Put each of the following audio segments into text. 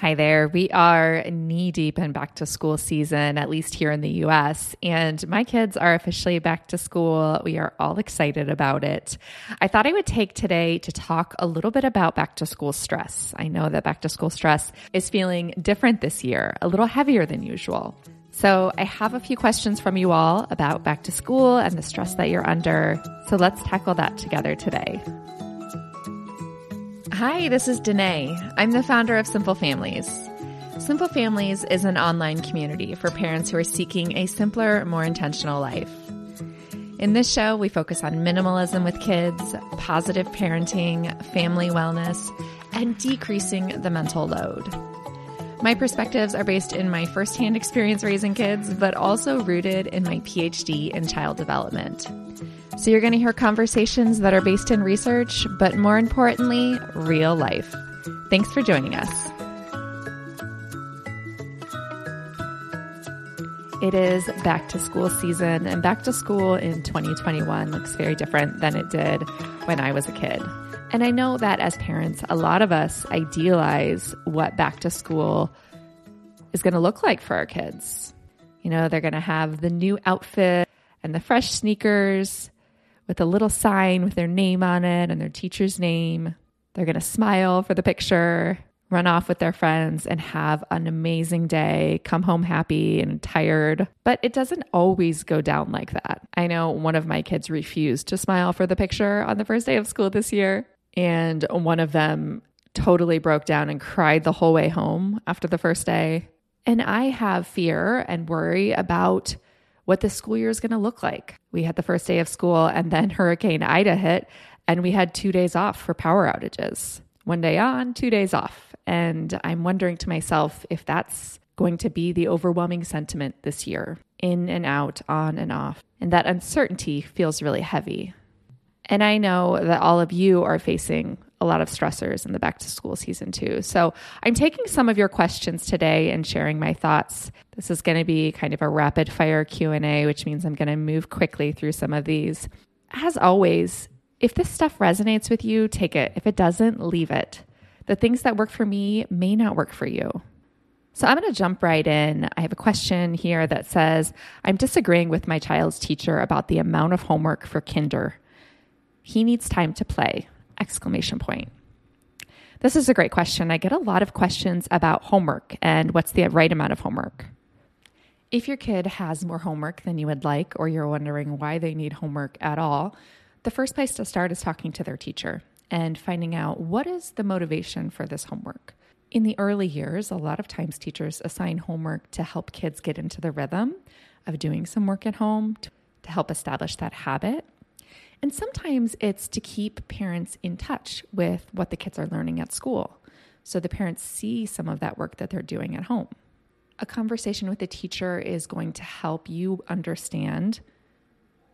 Hi there. We are knee deep in back to school season, at least here in the US, and my kids are officially back to school. We are all excited about it. I thought I would take today to talk a little bit about back to school stress. I know that back to school stress is feeling different this year, a little heavier than usual. So, I have a few questions from you all about back to school and the stress that you're under. So, let's tackle that together today. Hi, this is Denaye. I'm the founder of Simple Families. Simple Families is an online community for parents who are seeking a simpler, more intentional life. In this show, we focus on minimalism with kids, positive parenting, family wellness, and decreasing the mental load. My perspectives are based in my firsthand experience raising kids, but also rooted in my PhD in child development. So you're going to hear conversations that are based in research, but more importantly, real life. Thanks for joining us. It is back to school season, and back to school in 2021 looks very different than it did when I was a kid. And I know that as parents, a lot of us idealize what back to school is going to look like for our kids. You know, they're going to have the new outfit and the fresh sneakers with a little sign with their name on it and their teacher's name. They're going to smile for the picture, run off with their friends, and have an amazing day, come home happy and tired. But it doesn't always go down like that. I know one of my kids refused to smile for the picture on the first day of school this year, and one of them totally broke down and cried the whole way home after the first day. And I have fear and worry about what the school year is going to look like. We had the first day of school, and then Hurricane Ida hit, and we had two days off for power outages. One day on, two days off. And I'm wondering to myself if that's going to be the overwhelming sentiment this year in and out, on and off. And that uncertainty feels really heavy. And I know that all of you are facing a lot of stressors in the back to school season too. So I'm taking some of your questions today and sharing my thoughts. This is going to be kind of a rapid fire Q&A, which means I'm going to move quickly through some of these. As always, if this stuff resonates with you, take it. If it doesn't, leave it. The things that work for me may not work for you. So I'm going to jump right in. I have a question here that says, I'm disagreeing with my child's teacher about the amount of homework for kinder. He needs time to play exclamation point. This is a great question. I get a lot of questions about homework and what's the right amount of homework. If your kid has more homework than you would like, or you're wondering why they need homework at all, the first place to start is talking to their teacher and finding out what is the motivation for this homework. In the early years, a lot of times teachers assign homework to help kids get into the rhythm of doing some work at home, to help establish that habit. And sometimes it's to keep parents in touch with what the kids are learning at school. So the parents see some of that work that they're doing at home. A conversation with the teacher is going to help you understand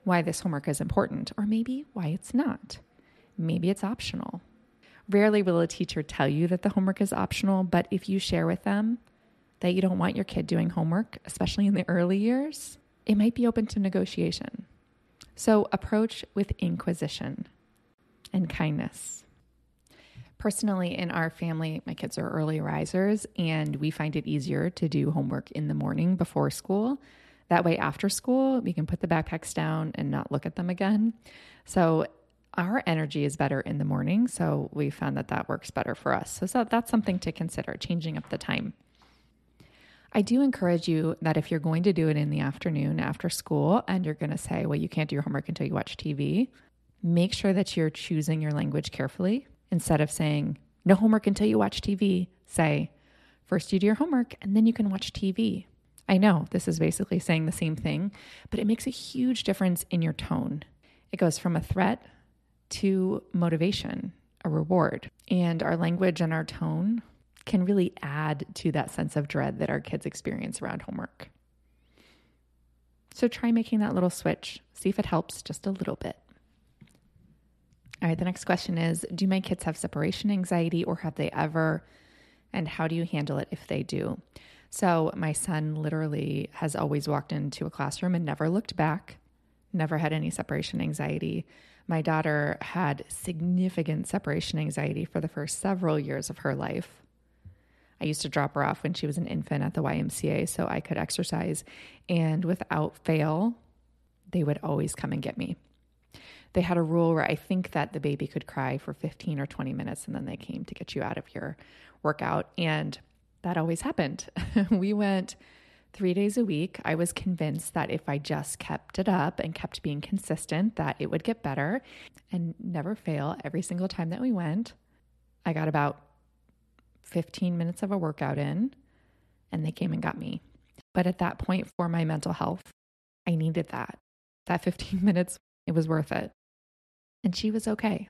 why this homework is important, or maybe why it's not. Maybe it's optional. Rarely will a teacher tell you that the homework is optional, but if you share with them that you don't want your kid doing homework, especially in the early years, it might be open to negotiation. So approach with inquisition and kindness. Personally, in our family, my kids are early risers, and we find it easier to do homework in the morning before school. That way, after school, we can put the backpacks down and not look at them again. So, our energy is better in the morning. So, we found that that works better for us. So, so that's something to consider changing up the time. I do encourage you that if you're going to do it in the afternoon after school and you're going to say, well, you can't do your homework until you watch TV, make sure that you're choosing your language carefully. Instead of saying, no homework until you watch TV, say, first you do your homework and then you can watch TV. I know this is basically saying the same thing, but it makes a huge difference in your tone. It goes from a threat to motivation, a reward. And our language and our tone can really add to that sense of dread that our kids experience around homework. So try making that little switch. See if it helps just a little bit. All right, the next question is Do my kids have separation anxiety or have they ever? And how do you handle it if they do? So, my son literally has always walked into a classroom and never looked back, never had any separation anxiety. My daughter had significant separation anxiety for the first several years of her life. I used to drop her off when she was an infant at the YMCA so I could exercise. And without fail, they would always come and get me. They had a rule where I think that the baby could cry for 15 or 20 minutes and then they came to get you out of your workout. And that always happened. we went three days a week. I was convinced that if I just kept it up and kept being consistent, that it would get better and never fail every single time that we went. I got about 15 minutes of a workout in and they came and got me. But at that point, for my mental health, I needed that. That 15 minutes, it was worth it. And she was okay.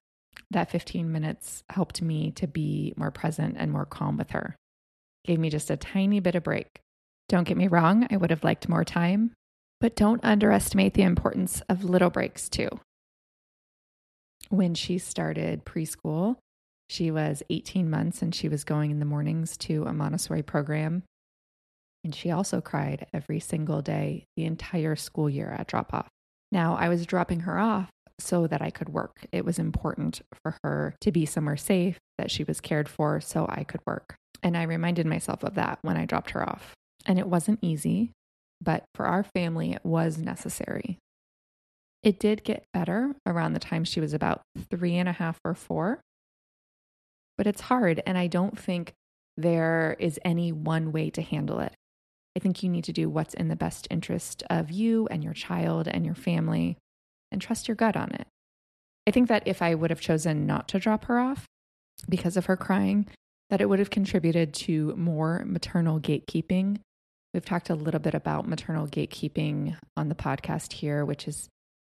That 15 minutes helped me to be more present and more calm with her. Gave me just a tiny bit of break. Don't get me wrong, I would have liked more time, but don't underestimate the importance of little breaks too. When she started preschool, she was 18 months and she was going in the mornings to a Montessori program. And she also cried every single day, the entire school year at drop off. Now, I was dropping her off so that I could work. It was important for her to be somewhere safe, that she was cared for, so I could work. And I reminded myself of that when I dropped her off. And it wasn't easy, but for our family, it was necessary. It did get better around the time she was about three and a half or four but it's hard. And I don't think there is any one way to handle it. I think you need to do what's in the best interest of you and your child and your family and trust your gut on it. I think that if I would have chosen not to drop her off because of her crying, that it would have contributed to more maternal gatekeeping. We've talked a little bit about maternal gatekeeping on the podcast here, which is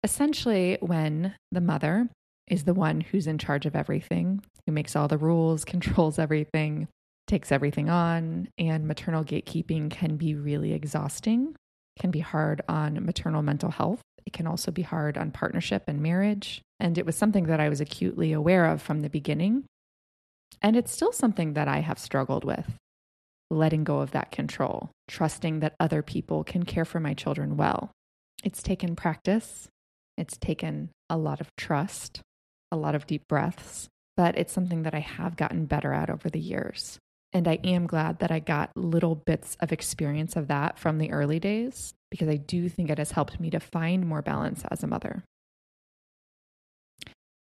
essentially when the mother is the one who's in charge of everything, who makes all the rules, controls everything, takes everything on. And maternal gatekeeping can be really exhausting, can be hard on maternal mental health. It can also be hard on partnership and marriage. And it was something that I was acutely aware of from the beginning. And it's still something that I have struggled with letting go of that control, trusting that other people can care for my children well. It's taken practice, it's taken a lot of trust, a lot of deep breaths, but it's something that I have gotten better at over the years. And I am glad that I got little bits of experience of that from the early days because I do think it has helped me to find more balance as a mother.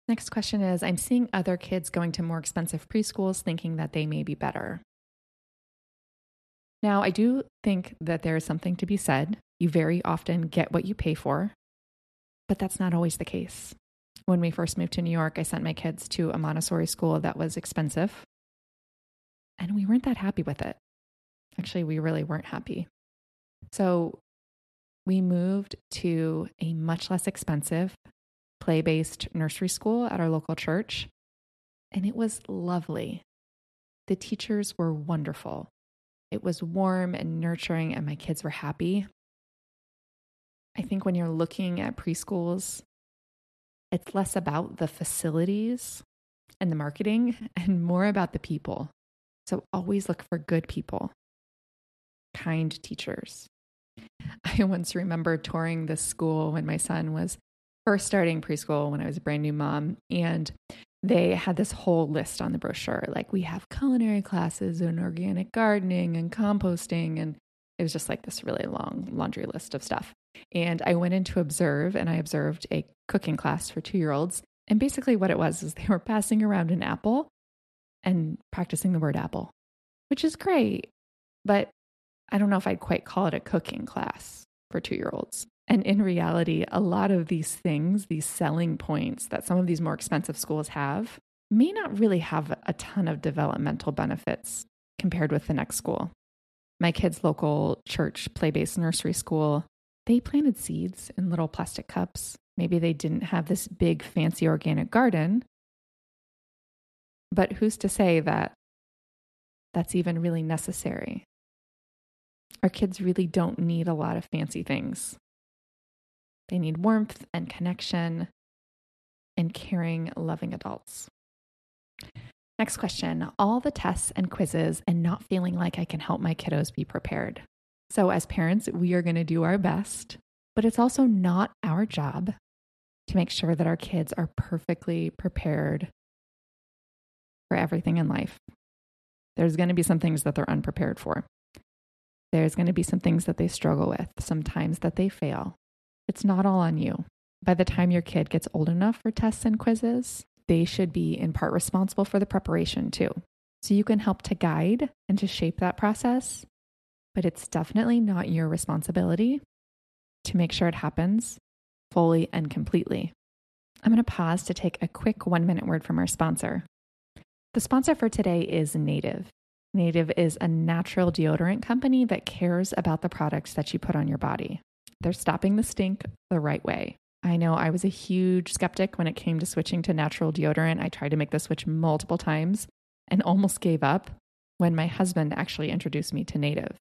Next question is I'm seeing other kids going to more expensive preschools thinking that they may be better. Now, I do think that there is something to be said. You very often get what you pay for, but that's not always the case when we first moved to New York, I sent my kids to a Montessori school that was expensive. And we weren't that happy with it. Actually, we really weren't happy. So we moved to a much less expensive play based nursery school at our local church. And it was lovely. The teachers were wonderful. It was warm and nurturing, and my kids were happy. I think when you're looking at preschools, it's less about the facilities and the marketing and more about the people. So always look for good people, kind teachers. I once remember touring this school when my son was first starting preschool when I was a brand new mom. And they had this whole list on the brochure like, we have culinary classes and organic gardening and composting. And it was just like this really long laundry list of stuff. And I went in to observe, and I observed a cooking class for two year olds. And basically, what it was is they were passing around an apple and practicing the word apple, which is great. But I don't know if I'd quite call it a cooking class for two year olds. And in reality, a lot of these things, these selling points that some of these more expensive schools have, may not really have a ton of developmental benefits compared with the next school. My kids' local church play based nursery school they planted seeds in little plastic cups. Maybe they didn't have this big, fancy organic garden. But who's to say that that's even really necessary? Our kids really don't need a lot of fancy things. They need warmth and connection and caring, loving adults. Next question All the tests and quizzes and not feeling like I can help my kiddos be prepared. So, as parents, we are going to do our best, but it's also not our job to make sure that our kids are perfectly prepared for everything in life. There's going to be some things that they're unprepared for. There's going to be some things that they struggle with, sometimes that they fail. It's not all on you. By the time your kid gets old enough for tests and quizzes, they should be in part responsible for the preparation too. So you can help to guide and to shape that process, but it's definitely not your responsibility to make sure it happens fully and completely. I'm going to pause to take a quick one minute word from our sponsor. The sponsor for today is Native. Native is a natural deodorant company that cares about the products that you put on your body. They're stopping the stink the right way. I know I was a huge skeptic when it came to switching to natural deodorant. I tried to make the switch multiple times and almost gave up when my husband actually introduced me to Native.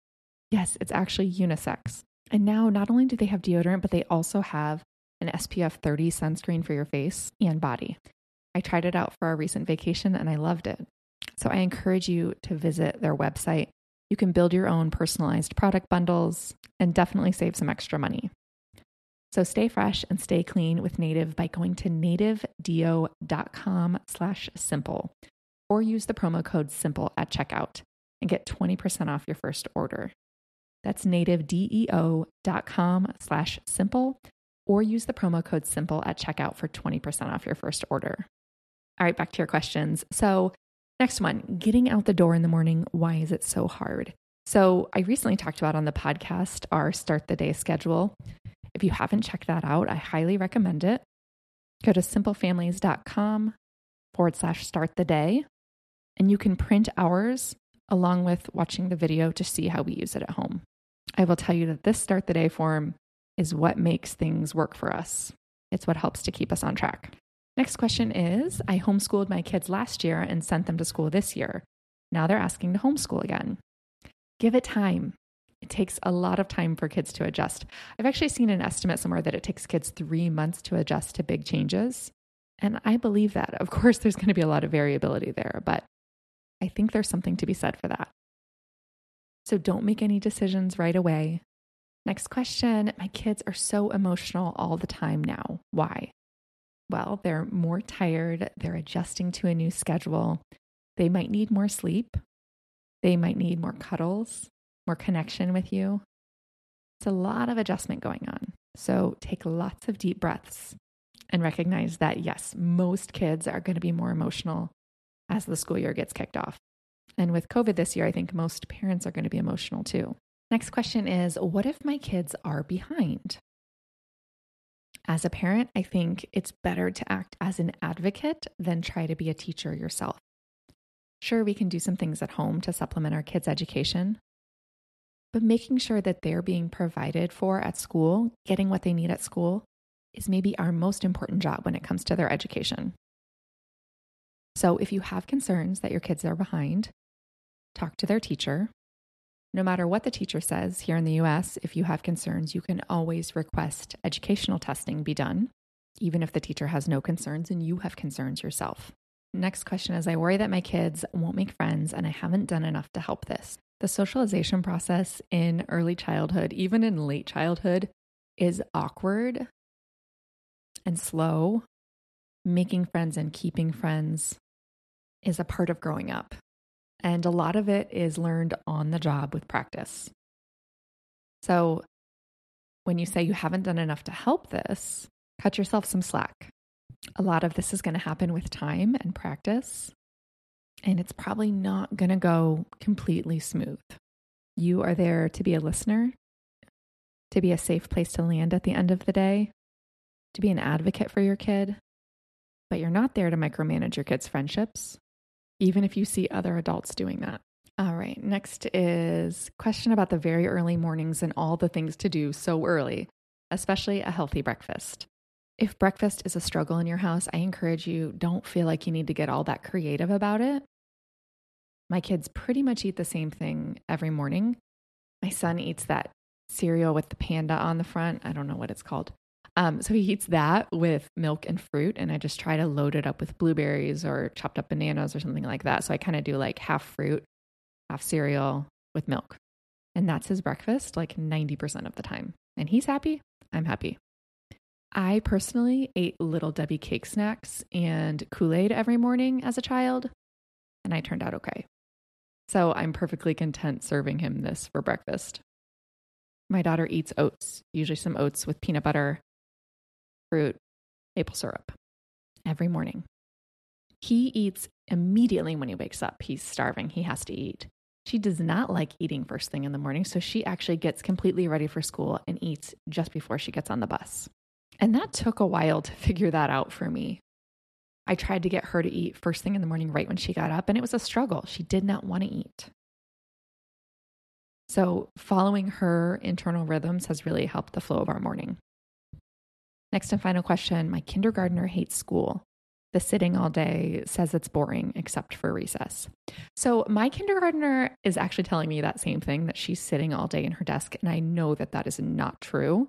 Yes, it's actually unisex. And now not only do they have deodorant, but they also have an SPF 30 sunscreen for your face and body. I tried it out for our recent vacation and I loved it. So I encourage you to visit their website. You can build your own personalized product bundles and definitely save some extra money. So stay fresh and stay clean with Native by going to nativedeo.com slash simple or use the promo code SIMPLE at checkout and get 20% off your first order. That's nativedeo.com slash simple or use the promo code SIMPLE at checkout for 20% off your first order. All right, back to your questions. So, next one getting out the door in the morning. Why is it so hard? So, I recently talked about on the podcast our start the day schedule. If you haven't checked that out, I highly recommend it. Go to simplefamilies.com forward slash start the day, and you can print ours along with watching the video to see how we use it at home. I will tell you that this start the day form is what makes things work for us. It's what helps to keep us on track. Next question is I homeschooled my kids last year and sent them to school this year. Now they're asking to homeschool again. Give it time. It takes a lot of time for kids to adjust. I've actually seen an estimate somewhere that it takes kids three months to adjust to big changes. And I believe that. Of course, there's going to be a lot of variability there, but I think there's something to be said for that. So don't make any decisions right away. Next question My kids are so emotional all the time now. Why? Well, they're more tired, they're adjusting to a new schedule, they might need more sleep, they might need more cuddles, more connection with you. It's a lot of adjustment going on. So take lots of deep breaths and recognize that, yes, most kids are going to be more emotional as the school year gets kicked off. And with COVID this year, I think most parents are going to be emotional too. Next question is What if my kids are behind? As a parent, I think it's better to act as an advocate than try to be a teacher yourself. Sure, we can do some things at home to supplement our kids' education, but making sure that they're being provided for at school, getting what they need at school, is maybe our most important job when it comes to their education. So if you have concerns that your kids are behind, talk to their teacher. No matter what the teacher says here in the US, if you have concerns, you can always request educational testing be done, even if the teacher has no concerns and you have concerns yourself. Next question is I worry that my kids won't make friends and I haven't done enough to help this. The socialization process in early childhood, even in late childhood, is awkward and slow. Making friends and keeping friends is a part of growing up. And a lot of it is learned on the job with practice. So when you say you haven't done enough to help this, cut yourself some slack. A lot of this is going to happen with time and practice, and it's probably not going to go completely smooth. You are there to be a listener, to be a safe place to land at the end of the day, to be an advocate for your kid, but you're not there to micromanage your kids' friendships even if you see other adults doing that. All right, next is question about the very early mornings and all the things to do so early, especially a healthy breakfast. If breakfast is a struggle in your house, I encourage you don't feel like you need to get all that creative about it. My kids pretty much eat the same thing every morning. My son eats that cereal with the panda on the front. I don't know what it's called. Um, so he eats that with milk and fruit, and I just try to load it up with blueberries or chopped up bananas or something like that. So I kind of do like half fruit, half cereal with milk. And that's his breakfast like 90% of the time. And he's happy. I'm happy. I personally ate Little Debbie cake snacks and Kool Aid every morning as a child, and I turned out okay. So I'm perfectly content serving him this for breakfast. My daughter eats oats, usually some oats with peanut butter, fruit, maple syrup every morning. He eats immediately when he wakes up. He's starving, he has to eat. She does not like eating first thing in the morning, so she actually gets completely ready for school and eats just before she gets on the bus. And that took a while to figure that out for me. I tried to get her to eat first thing in the morning right when she got up, and it was a struggle. She did not want to eat. So, following her internal rhythms has really helped the flow of our morning. Next and final question My kindergartner hates school. The sitting all day says it's boring except for recess. So, my kindergartner is actually telling me that same thing that she's sitting all day in her desk. And I know that that is not true.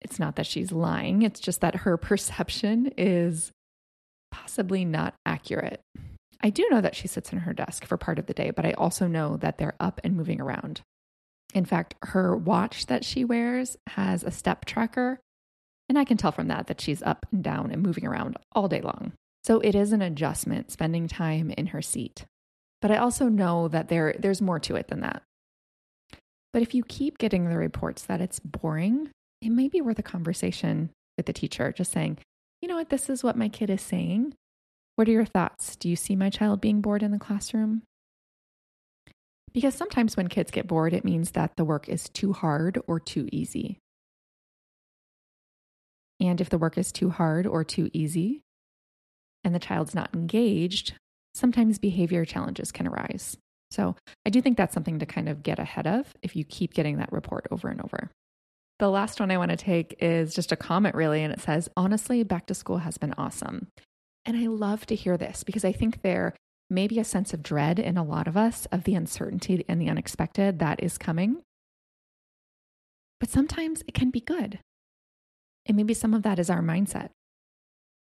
It's not that she's lying, it's just that her perception is possibly not accurate. I do know that she sits in her desk for part of the day, but I also know that they're up and moving around. In fact, her watch that she wears has a step tracker, and I can tell from that that she's up and down and moving around all day long. So it is an adjustment spending time in her seat. But I also know that there there's more to it than that. But if you keep getting the reports that it's boring, it may be worth a conversation with the teacher, just saying, you know what, this is what my kid is saying. What are your thoughts? Do you see my child being bored in the classroom? Because sometimes when kids get bored, it means that the work is too hard or too easy. And if the work is too hard or too easy and the child's not engaged, sometimes behavior challenges can arise. So I do think that's something to kind of get ahead of if you keep getting that report over and over. The last one I want to take is just a comment, really, and it says, Honestly, back to school has been awesome. And I love to hear this because I think there may be a sense of dread in a lot of us of the uncertainty and the unexpected that is coming. But sometimes it can be good. And maybe some of that is our mindset,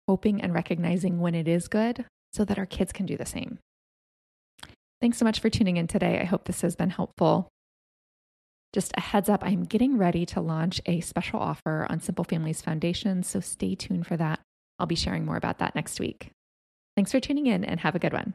hoping and recognizing when it is good so that our kids can do the same. Thanks so much for tuning in today. I hope this has been helpful. Just a heads up, I'm getting ready to launch a special offer on Simple Families Foundation, so stay tuned for that. I'll be sharing more about that next week. Thanks for tuning in and have a good one.